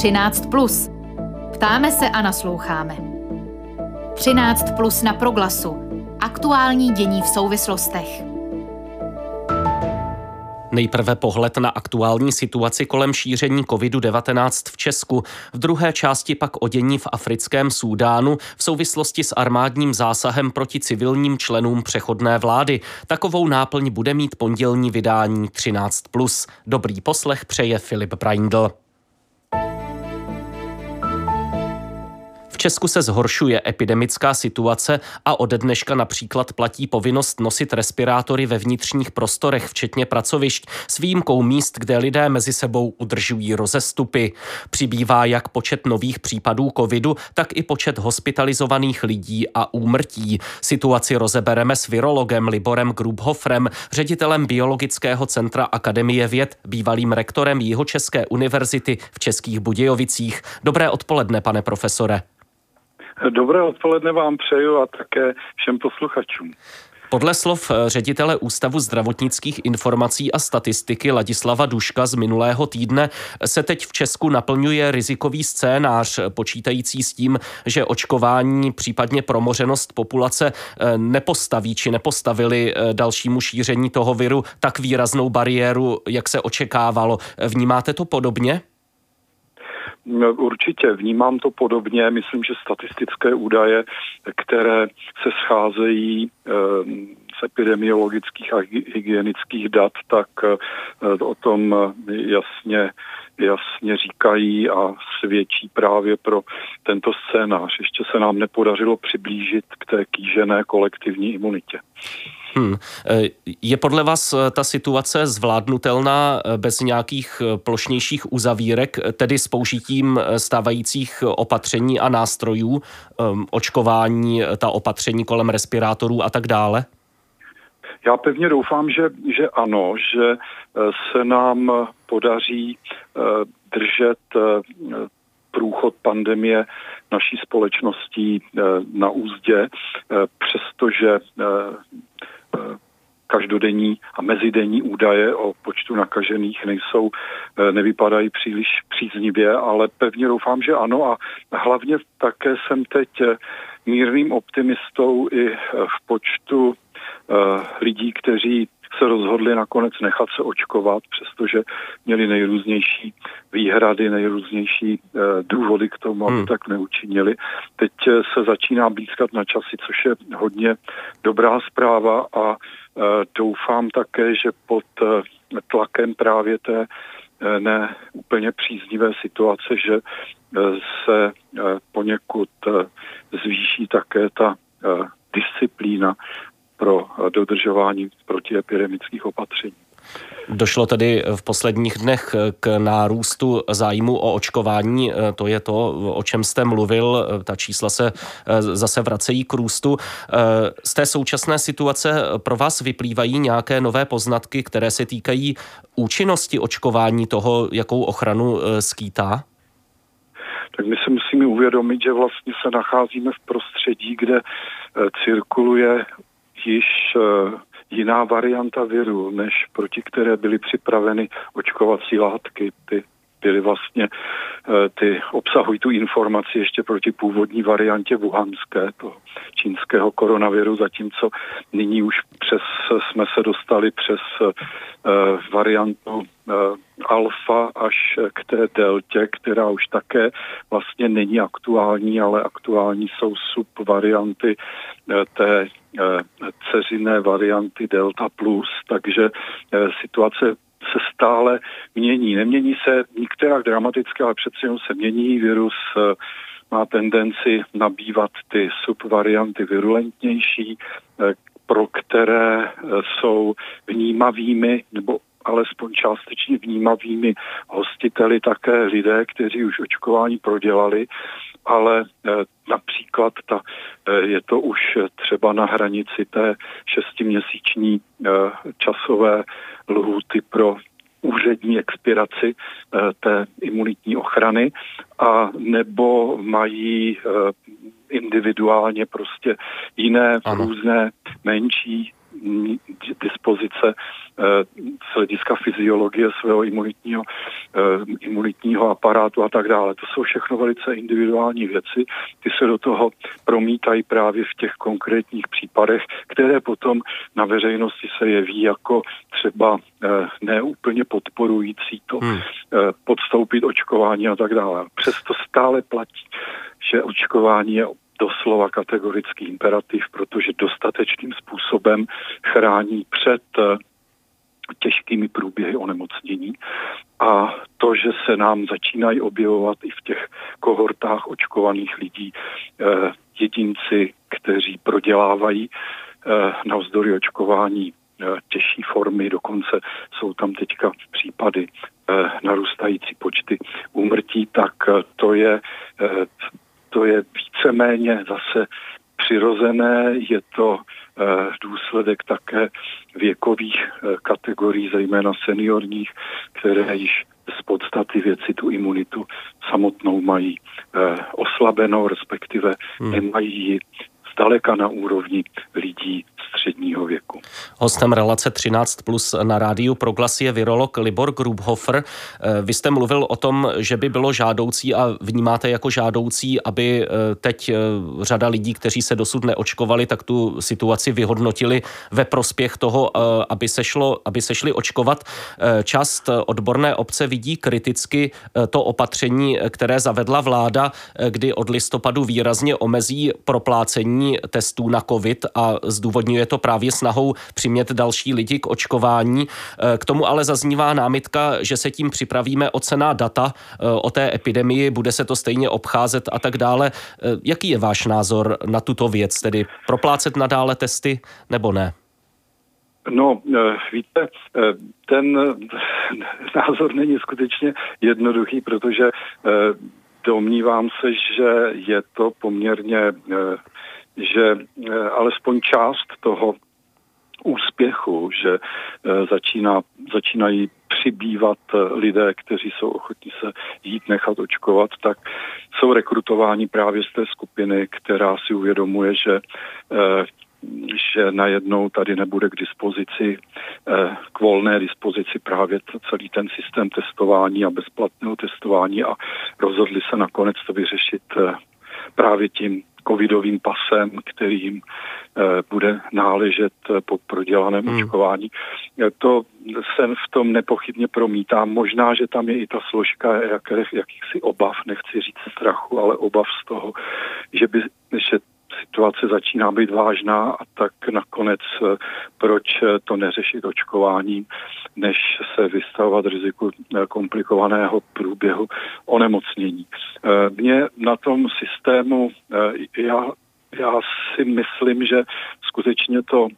13. Plus. Ptáme se a nasloucháme. 13 plus na proglasu. Aktuální dění v souvislostech. Nejprve pohled na aktuální situaci kolem šíření COVID-19 v Česku, v druhé části pak o dění v africkém Súdánu v souvislosti s armádním zásahem proti civilním členům přechodné vlády. Takovou náplň bude mít pondělní vydání 13+. Dobrý poslech přeje Filip Braindl. Česku se zhoršuje epidemická situace a ode dneška například platí povinnost nosit respirátory ve vnitřních prostorech, včetně pracovišť, s výjimkou míst, kde lidé mezi sebou udržují rozestupy. Přibývá jak počet nových případů covidu, tak i počet hospitalizovaných lidí a úmrtí. Situaci rozebereme s virologem Liborem Grubhofrem, ředitelem Biologického centra Akademie věd, bývalým rektorem Jihočeské univerzity v Českých Budějovicích. Dobré odpoledne, pane profesore. Dobré odpoledne vám přeju a také všem posluchačům. Podle slov eh, ředitele Ústavu zdravotnických informací a statistiky Ladislava Duška z minulého týdne se teď v Česku naplňuje rizikový scénář počítající s tím, že očkování, případně promořenost populace eh, nepostaví či nepostavili eh, dalšímu šíření toho viru tak výraznou bariéru, jak se očekávalo. Vnímáte to podobně? No, určitě vnímám to podobně. Myslím, že statistické údaje, které se scházejí ehm, z epidemiologických a hygienických dat, tak eh, o tom jasně jasně říkají a svědčí právě pro tento scénář. Ještě se nám nepodařilo přiblížit k té kýžené kolektivní imunitě. Hmm. Je podle vás e, ta situace zvládnutelná e, bez nějakých plošnějších uzavírek, tedy s použitím stávajících opatření a nástrojů, očkování, ta opatření kolem respirátorů a tak dále? Já pevně doufám, že, že ano, že se nám podaří držet průchod pandemie naší společností na úzdě, přestože každodenní a mezidenní údaje o počtu nakažených nejsou, eh, nevypadají příliš příznivě, ale pevně doufám, že ano. A hlavně také jsem teď eh, mírným optimistou i eh, v počtu lidí, kteří se rozhodli nakonec nechat se očkovat, přestože měli nejrůznější výhrady, nejrůznější e, důvody k tomu, aby hmm. tak neučinili. Teď se začíná blízkat na časy, což je hodně dobrá zpráva a Eh, doufám také, že pod eh, tlakem právě té eh, ne úplně příznivé situace, že se poněkud zvýší také ta disciplína pro dodržování protiepidemických opatření. Došlo tedy v posledních dnech k nárůstu zájmu o očkování. To je to, o čem jste mluvil. Ta čísla se eh, zase vracejí k růstu. Eh, z té současné situace pro vás vyplývají nějaké nové poznatky, které se týkají účinnosti očkování toho, jakou ochranu eh, skýtá? tak my si musíme uvědomit, že vlastně se nacházíme v prostředí, kde cirkuluje již jiná varianta viru, než proti které byly připraveny očkovací látky. Ty byly vlastně, eh, ty obsahují tu informaci ještě proti původní variantě wuhanské, toho čínského koronaviru, zatímco nyní už přes, jsme se dostali přes uh, variantu uh, alfa až k té deltě, která už také vlastně není aktuální, ale aktuální jsou subvarianty té ceřiné varianty Delta Plus, takže situace se stále mění. Nemění se některá dramaticky, ale přeci jenom se mění. Virus eh, má tendenci nabývat ty subvarianty virulentnější, eh, pro které eh, jsou vnímavými nebo alespoň částečně vnímavými hostiteli také lidé, kteří už očkování prodělali, ale například ta, je to už třeba na hranici té šestiměsíční časové lhůty pro úřední expiraci eh, té imunitní ochrany a nebo mají eh, individuálně prostě jiné ano. různé menší dispozice. Eh, hlediska fyziologie svého imunitního, imunitního aparátu a tak dále. To jsou všechno velice individuální věci. Ty se do toho promítají právě v těch konkrétních případech, které potom na veřejnosti se jeví jako třeba neúplně podporující to hmm. podstoupit očkování a tak dále. Přesto stále platí, že očkování je doslova kategorický imperativ, protože dostatečným způsobem chrání před eh, těžkými průběhy onemocnění. A to, že se nám začínají objevovat i v těch kohortách očkovaných lidí eh, jedinci, kteří prodělávají eh, navzdory očkování těžší formy, dokonce jsou tam teďka případy narůstající počty úmrtí, tak to je to je víceméně zase přirozené, je to eh, důsledek také věkových eh, kategorií, zejména seniorních, které již z podstaty věci tu imunitu samotnou mají eh, oslabenou, respektive hmm. nemají ji zdaleka na úrovni lidí středního věku. Hostem relace 13 plus na rádiu Proglas je virolog Libor Grubhofer. Eh, vy jste mluvil o tom, že by bylo žádoucí a vnímáte jako žádoucí, aby eh, teď eh, řada lidí, kteří se dosud neočkovali, tak tu situaci vyhodnotili ve prospěch toho, aby se, šlo, aby se šli očkovat. Část odborné obce vidí kriticky to opatření, které zavedla vláda, kdy od listopadu výrazně omezí proplácení testů na COVID a zdůvodňuje to právě snahou přimět další lidi k očkování. Eh, k tomu ale zaznívá námitka, že se tím připravíme o cená data eh, o té epidemii, bude se to stejně obcházet a tak dále. Eh, jaký je váš názor na tuto věc, tedy proplácet nadále testy nebo ne? No, víte, ten názor není skutečně jednoduchý, protože domnívám se, že je to poměrně že eh, alespoň část toho úspěchu, že eh, začíná, začínají přibývat eh, lidé, kteří jsou ochotní se jít nechat očkovat, tak jsou rekrutováni právě z té skupiny, která si uvědomuje, že že najednou tady nebude k dispozici, k volné dispozici právě celý ten systém testování a bezplatného testování a rozhodli se nakonec to vyřešit právě tím covidovým pasem, který jim eh, bude náležet po prodělaném hmm. očkování. Eh, to se v tom nepochybně promítá. Možná, že tam je i ta složka jak, jakýchsi obav, nechci říct strachu, ale obav z toho, že, by, že situace začíná být vážná a tak nakonec eh, proč to neřešit očkováním, než se vystavovat riziku komplikovaného průběhu onemocnění. Mně na tom systému, já, já si myslím, že skutečně to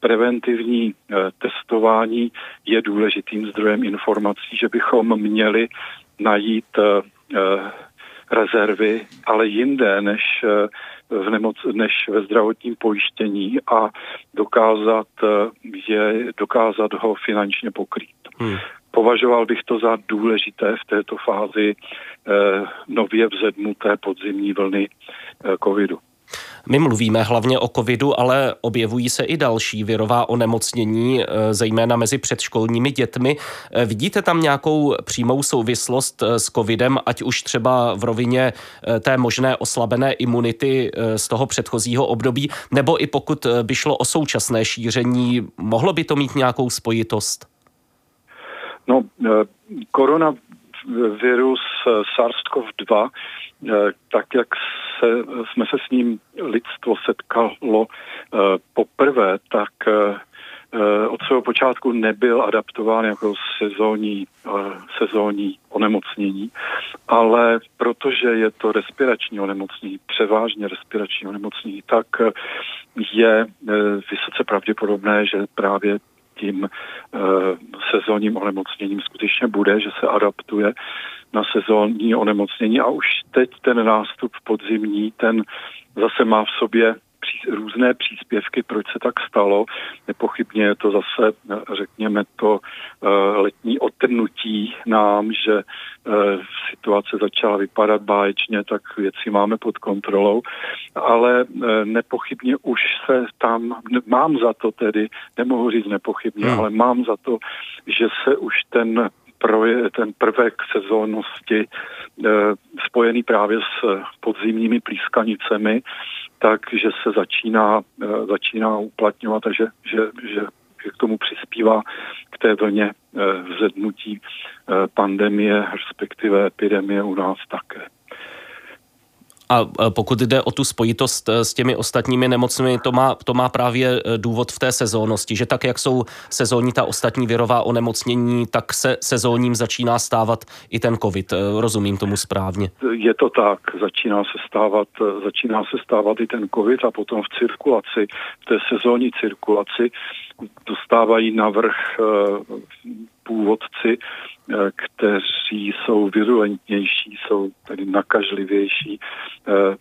preventivní testování je důležitým zdrojem informací, že bychom měli najít rezervy, ale jinde než v nemoc, než ve zdravotním pojištění a dokázat, je, dokázat ho finančně pokrýt. Hmm. Považoval bych to za důležité v této fázi eh, nově vzedmuté podzimní vlny eh, covidu. My mluvíme hlavně o covidu, ale objevují se i další virová onemocnění, eh, zejména mezi předškolními dětmi. Eh, vidíte tam nějakou přímou souvislost eh, s covidem, ať už třeba v rovině té možné oslabené imunity z toho předchozího období, nebo i pokud by šlo o současné šíření, mohlo by to mít nějakou spojitost? No, koronavirus SARS-CoV-2 Eh, tak jak se, jsme se s ním lidstvo setkalo eh, poprvé, tak eh, od svého počátku nebyl adaptován jako sezónní, sezónní onemocnění, ale protože je to respirační onemocnění, převážně respirační onemocnění, tak je vysoce pravděpodobné, že právě tím sezónním onemocněním skutečně bude, že se adaptuje na sezónní onemocnění. A už teď ten nástup podzimní, ten zase má v sobě pří, různé příspěvky, proč se tak stalo. Nepochybně je to zase, řekněme, to letní otrnutí nám, že situace začala vypadat báječně, tak věci máme pod kontrolou, ale nepochybně už se tam, mám za to tedy, nemohu říct nepochybně, hmm. ale mám za to, že se už ten proje, ten prvek sezónnosti eh, spojený právě s podzimními plískanicemi, takže se začíná, eh, začíná uplatňovat a že, že, že k tomu přispívá k té vlně eh, vzednutí pandemie, respektive epidemie u nás také. A pokud jde o tu spojitost eh, s těmi ostatními nemocnými, to má, to má právě eh, důvod v té sezónnosti, že tak, jak jsou sezónní ta ostatní virová onemocnění, tak se sezónním začíná stávat i ten covid. Rozumím tomu správně. Je to tak, začíná se stávat, začíná se stávat i ten covid a potom v cirkulaci, v té sezónní cirkulaci dostávají navrh původci, eh, kteří jsou virulentnější, jsou tedy nakažlivější, eh,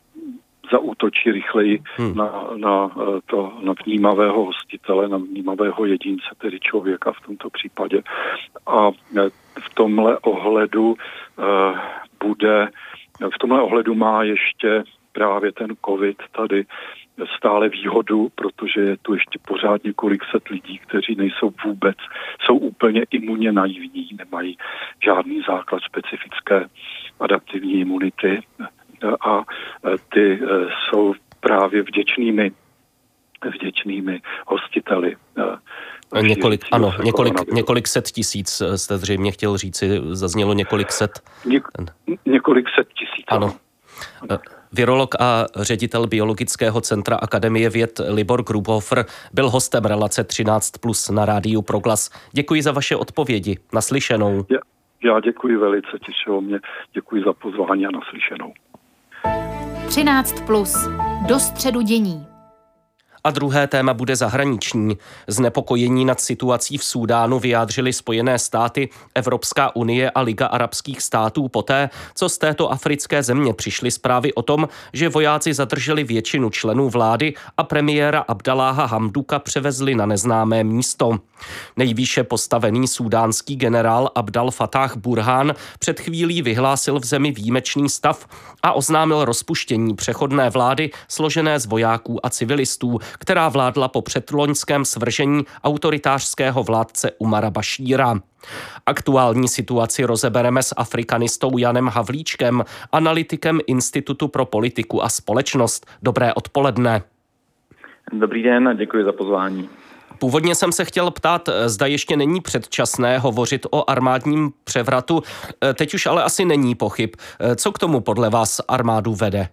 zaútočí rychleji hmm. na, na, eh, to, na vnímavého hostitele, na vnímavého jedince, tedy člověka v tomto případě. A v tomhle ohledu bude, v tomhle ohledu má ještě právě ten covid tady stále výhodu, protože je tu ještě pořád několik set lidí, kteří nejsou vůbec, jsou úplně imunně naivní, nemají žádný základ specifické adaptivní imunity a ty e, jsou právě vděčnými vděčnými hostiteli. E, několik, ano, několik, několik set tisíc e, jste zřejmě chtěl říci, zaznělo několik set. Něk, několik set tisíc. Ano. ano. Virolog a ředitel Biologického centra Akademie věd Libor Grubhofer byl hostem relace 13 plus na rádiu Proglas. Děkuji za vaše odpovědi. Naslyšenou. Já, já děkuji velice, těšilo mě. Děkuji za pozvání a naslyšenou. 13 plus. Do středu dění. A druhé téma bude zahraniční. Znepokojení nad situací v Súdánu vyjádřili Spojené státy, Evropská unie a Liga arabských států poté, co z této africké země přišly zprávy o tom, že vojáci zadrželi většinu členů vlády a premiéra Abdaláha Hamduka převezli na neznámé místo. Nejvýše postavený súdánský generál Abdal Fatah Burhan před chvílí vyhlásil v zemi výjimečný stav a oznámil rozpuštění přechodné vlády složené z vojáků a civilistů, která vládla po předloňském svržení autoritářského vládce Umara Bašíra. Aktuální situaci rozebereme s afrikanistou Janem Havlíčkem, analytikem Institutu pro politiku a společnost. Dobré odpoledne. Dobrý den a děkuji za pozvání. Původně jsem se chtěl ptát, zda ještě není předčasné hovořit o armádním převratu. Teď už ale asi není pochyb. Co k tomu podle vás armádu vede?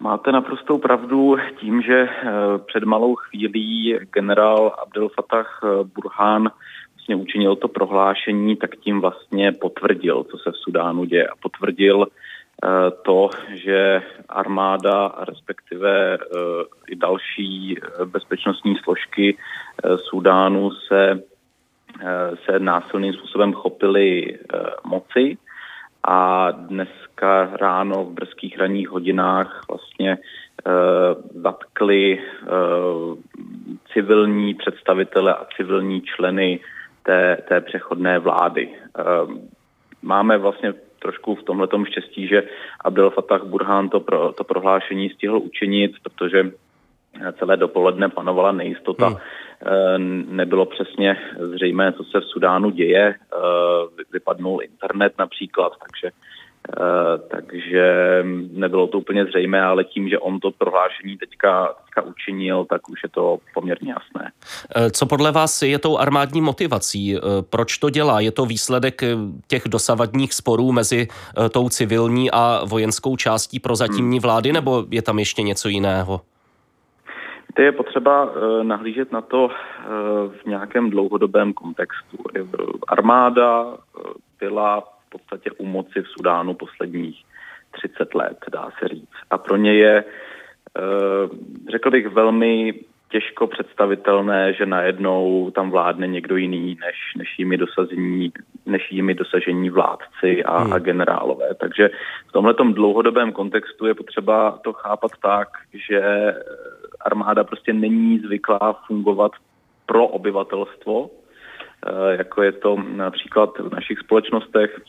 Máte naprostou pravdu tím, že eh, před malou chvílí generál Abdel Fattah eh, Burhan vlastně učinil to prohlášení, tak tím vlastně potvrdil, co se v Sudánu děje a potvrdil eh, to, že armáda, respektive i další bezpečnostní složky Sudánu se, se násilným způsobem chopily moci a dneska ráno v brzkých ranních hodinách vlastně zatkli civilní představitele a civilní členy té, té přechodné vlády. Máme vlastně trošku v tomhle štěstí, že Abdel Fattah Burhan to, pro, to prohlášení stihl učinit, protože celé dopoledne panovala nejistota. Hmm. Eh, nebylo přesně zřejmé, co se v Sudánu děje. Eh, vypadnul internet například, takže takže nebylo to úplně zřejmé, ale tím, že on to prohlášení teďka, teďka učinil, tak už je to poměrně jasné. Co podle vás je tou armádní motivací? Proč to dělá? Je to výsledek těch dosavadních sporů mezi tou civilní a vojenskou částí prozatímní hmm. vlády, nebo je tam ještě něco jiného? Víte, je potřeba eh, nahlížet na to eh, v nějakém dlouhodobém kontextu. Armáda eh, byla podstatě u moci v Sudánu posledních 30 let, dá se říct. A pro ně je, řekl bych, velmi těžko představitelné, že najednou tam vládne někdo jiný než, než jimi dosazení, než jimi dosažení vládci a, hmm. a generálové. Takže v tomhle dlouhodobém kontextu je potřeba to chápat tak, že armáda prostě není zvyklá fungovat pro obyvatelstvo, eh, jako je to například v našich společnostech,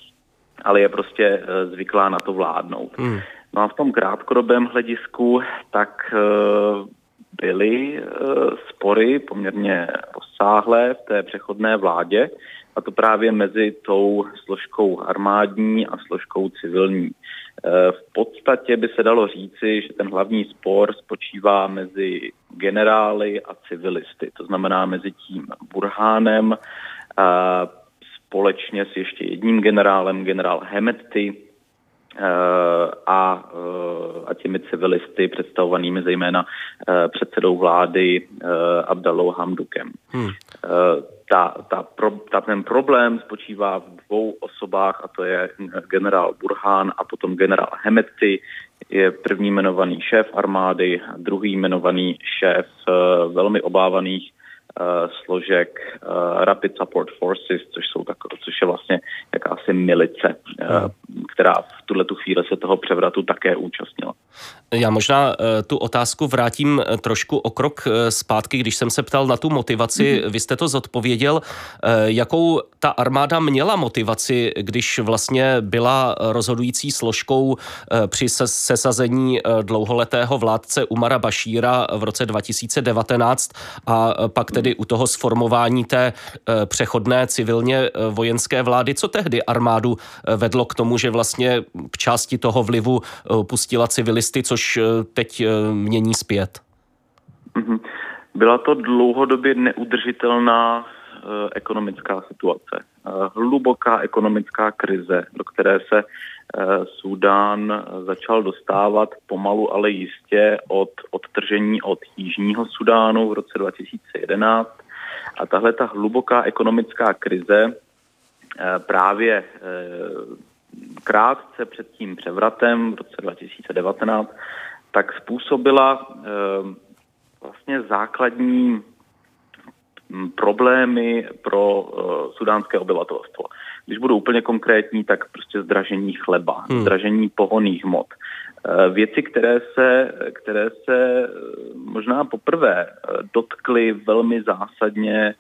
ale je prostě eh, zvyklá na to vládnout. Hmm. No a v tom krátkodobém hledisku tak eh, byly spory poměrně rozsáhlé v té přechodné vládě, a to právě mezi tou složkou armádní a složkou civilní. V podstatě by se dalo říci, že ten hlavní spor spočívá mezi generály a civilisty, to znamená mezi tím Burhánem společně s ještě jedním generálem, generál Hemetty, a, a těmi civilisty představovanými zejména předsedou vlády Abdalou Hamdukem. Hmm ta, ta, pro, ta, ten problém spočívá v dvou osobách, a to je generál Burhán a potom generál Hemetty, je první jmenovaný šéf armády, druhý jmenovaný šéf velmi obávaných složek uh, Rapid Support Forces, což, jsou tak, což je vlastně jakási milice, uh, která v tuhle tu chvíli se toho převratu také účastnila. Já možná eh, tu otázku vrátím eh, trošku o krok eh, zpátky, když jsem se ptal na tu motivaci. Mm-hmm. Vy jste to zodpověděl. Jakou ta armáda měla motivaci, když vlastně byla rozhodující složkou při sesazení dlouholetého vládce Umara Bašíra v roce 2019 a pak tedy u toho sformování té přechodné civilně vojenské vlády. Co tehdy armádu vedlo k tomu, že vlastně v části toho vlivu pustila civilisty, co což eh, teď eh, mění zpět? Mhm. Byla to dlouhodobě neudržitelná eh, ekonomická situace. Hluboká ekonomická krize, do které se Súdán začal dostávat pomalu, ale jistě od odtržení od Jižního Sudánu v roce 2011. A tahle ta hluboká ekonomická krize právě krátce před tím převratem v roce 2019, tak způsobila eh, vlastně základní hm, problémy pro uh, sudánské obyvatelstvo. Když budu úplně konkrétní, tak prostě zdražení chleba, hmm. zdražení pohoných hmot. Uh, věci, které se, které se možná poprvé dotkly velmi zásadně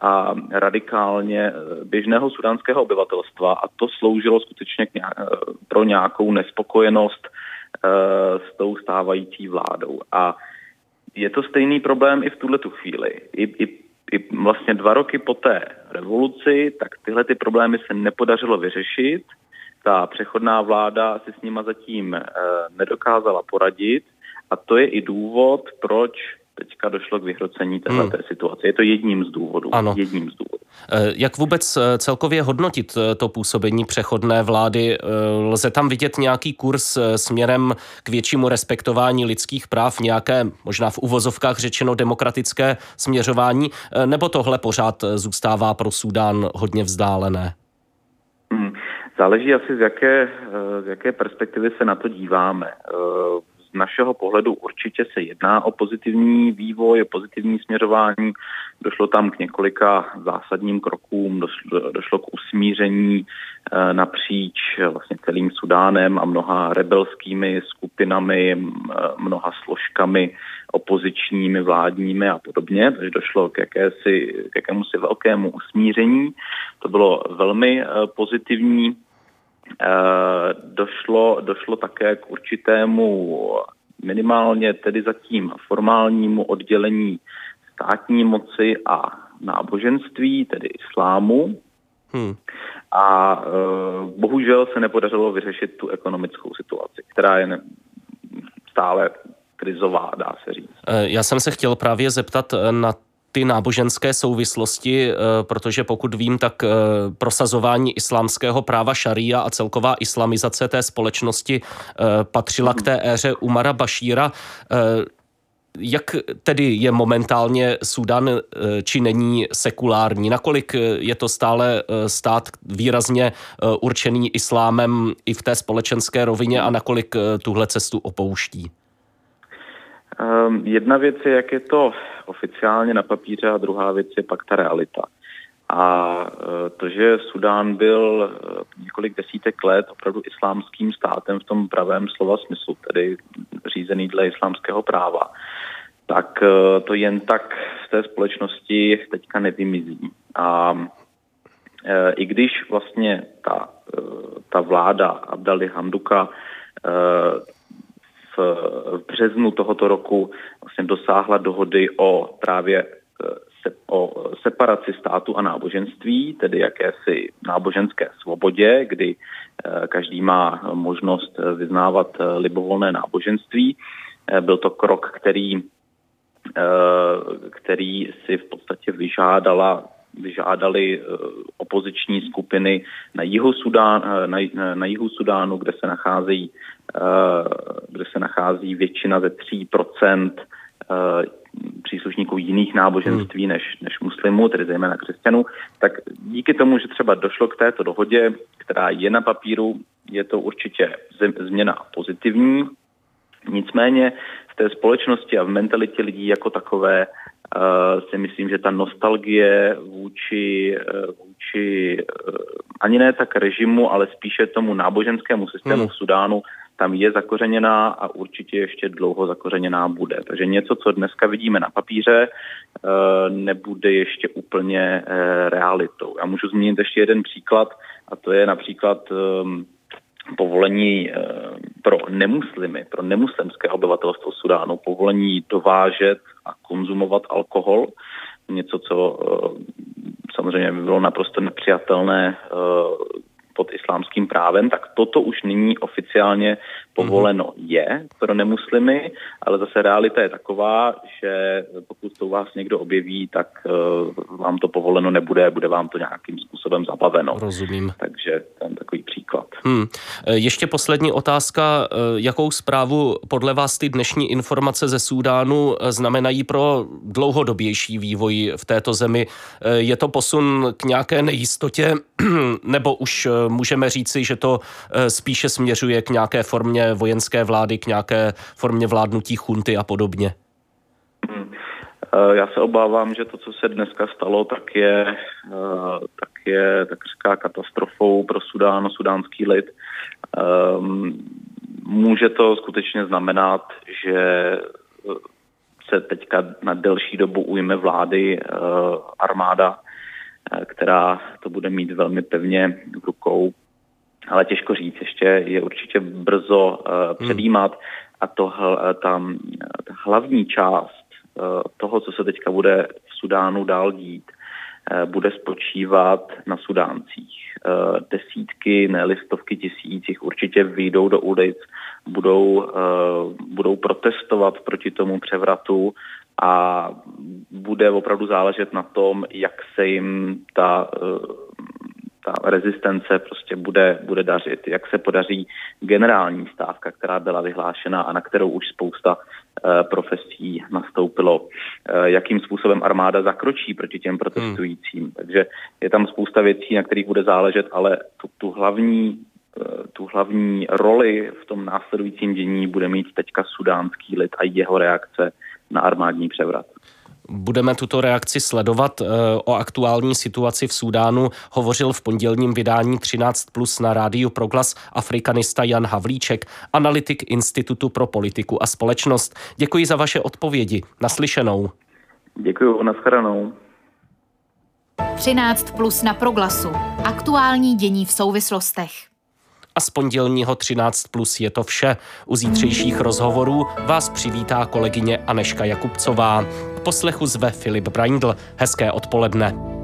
a radikálně eh, běžného sudánského obyvatelstva a to sloužilo skutečně eh, pro nějakou nespokojenost eh, s tou stávající vládou. A je to stejný problém i v tuhle tu chvíli. I, i, I vlastně dva roky po té revoluci, tak tyhle ty problémy se nepodařilo vyřešit. Ta přechodná vláda si s nima zatím e, nedokázala poradit a to je i důvod, proč teďka došlo k vyhrocení této hmm. situace. Je to jedním z důvodů. Ano. Jedním z důvodů. Eh, jak vůbec eh, celkově hodnotit eh, to působení přechodné vlády? Lze tam vidět nějaký kurz směrem k většímu respektování lidských práv, nějaké možná v uvozovkách řečeno demokratické směřování, nebo tohle pořád zůstává pro Súdán hodně vzdálené? Hmm. Záleží asi z jaké, z jaké perspektivy se na to díváme z našeho pohledu určitě se jedná o pozitivní vývoj, o pozitivní směřování. Došlo tam k několika zásadním krokům, došlo, k usmíření eh, napříč vlastně celým Sudánem a mnoha rebelskými skupinami, mnoha složkami opozičními, vládními a podobně, takže došlo k, jakési, k jakémusi velkému usmíření. To bylo velmi eh, pozitivní Eh, došlo, došlo také k určitému minimálně tedy zatím formálnímu oddělení státní moci a náboženství, tedy islámu. Hmm. A e, bohužel se nepodařilo vyřešit tu ekonomickou situaci, která je ne, stále krizová, dá se říct. Eh, já jsem se chtěl právě zeptat na ty náboženské souvislosti, eh, protože pokud vím, tak eh, prosazování islámského práva šaria a celková islamizace té společnosti eh, patřila k té éře Umara Bašíra. Jak tedy je momentálně Sudan, či není sekulární? Nakolik je to stále stát výrazně určený islámem i v té společenské rovině a nakolik tuhle cestu opouští? Um, jedna věc je, jak je to oficiálně na papíře a druhá věc je pak ta realita. A to, že Sudán byl několik desítek let opravdu islámským státem v tom pravém slova smyslu, tedy řízený dle islámského práva, tak to jen tak z té společnosti teďka nevymizí. A i když vlastně ta, ta vláda Abdali Hamduka v, březnu tohoto roku vlastně dosáhla dohody o právě se, o separaci státu a náboženství, tedy jakési náboženské svobodě, kdy každý má možnost vyznávat libovolné náboženství. Byl to krok, který, který si v podstatě vyžádala vyžádali opoziční skupiny na jihu, Sudán, na, na jihu Sudánu, kde se nacházejí Eh, kde se nachází většina ze 3% eh, příslušníků jiných náboženství hmm. než, než muslimů, tedy zejména křesťanů, tak díky tomu, že třeba došlo k této dohodě, která je na papíru, je to určitě změna pozitivní. Nicméně v té společnosti a v mentalitě lidí jako takové si myslím, že ta nostalgie vůči, uh, vůči uh, ani ne tak režimu, ale spíše tomu náboženskému systému hmm. v Sudánu tam je zakořeněná a určitě ještě dlouho zakořeněná bude. Takže něco, co dneska vidíme na papíře, eh, nebude ještě úplně eh, realitou. Já můžu zmínit ještě jeden příklad a to je například ehm, povolení eh, pro nemuslimy, pro nemuslimské obyvatelstvo Sudánu, povolení dovážet a konzumovat alkohol, něco, co samozřejmě by bylo naprosto nepřijatelné pod islámským právem, tak toto už nyní oficiálně povoleno mm-hmm. je pro nemuslimy, ale zase realita je taková, že pokud to u vás někdo objeví, tak uh, vám to povoleno nebude, bude vám to nějakým způsobem zabaveno. Rozumím. Takže. Hmm. Ještě poslední otázka. Eh, jakou zprávu podle vás ty dnešní informace ze Súdánu znamenají pro dlouhodobější vývoj v této zemi? Je to posun k nějaké nejistotě, nebo už můžeme říci, že to spíše směřuje k nějaké formě vojenské vlády, k nějaké formě vládnutí chunty a podobně? Hmm. Eh, já se obávám, že to, co se dneska stalo, tak je, eh, tak je tak říká, katastrofou pro Sudán, sudánský lid. Ehm, může to skutečně znamenat, že se teďka na delší dobu ujme vlády eh, armáda, která to bude mít velmi pevně v rukou ale těžko říct, ještě je určitě brzo uh, předjímat a to, eh, tam ta hlavní část toho, co se teďka bude v Sudánu dál dít, uh, bude spočívat na Sudáncích. Uh, desítky, ne listovky tisících určitě vyjdou do ulic, budou, budou protestovat proti tomu převratu a bude opravdu záležet na tom, jak se jim ta ta rezistence prostě bude, bude dařit. Jak se podaří generální stávka, která byla vyhlášena a na kterou už spousta uh, profesí nastoupilo, uh, jakým způsobem armáda zakročí proti těm protestujícím. Hmm. Takže je tam spousta věcí, na kterých bude záležet, ale tu, tu hlavní eh, tu hlavní roli v tom následujícím dění bude mít teďka sudánský lid a jeho reakce na armádní převrat. Budeme tuto reakci sledovat. Eh, o aktuální situaci v Súdánu hovořil v pondělním vydání 13 plus na rádiu Proglas afrikanista Jan Havlíček, analytik Institutu pro politiku a společnost. Děkuji za vaše odpovědi. Naslyšenou. Děkuji, nashledanou. 13 plus na Proglasu. Aktuální dění v souvislostech. A z pondělního 13 plus je to vše. U zítřejších rozhovorů vás přivítá kolegyně Aneška Jakubcová. Poslechu zve Filip Braindl. Hezké odpoledne.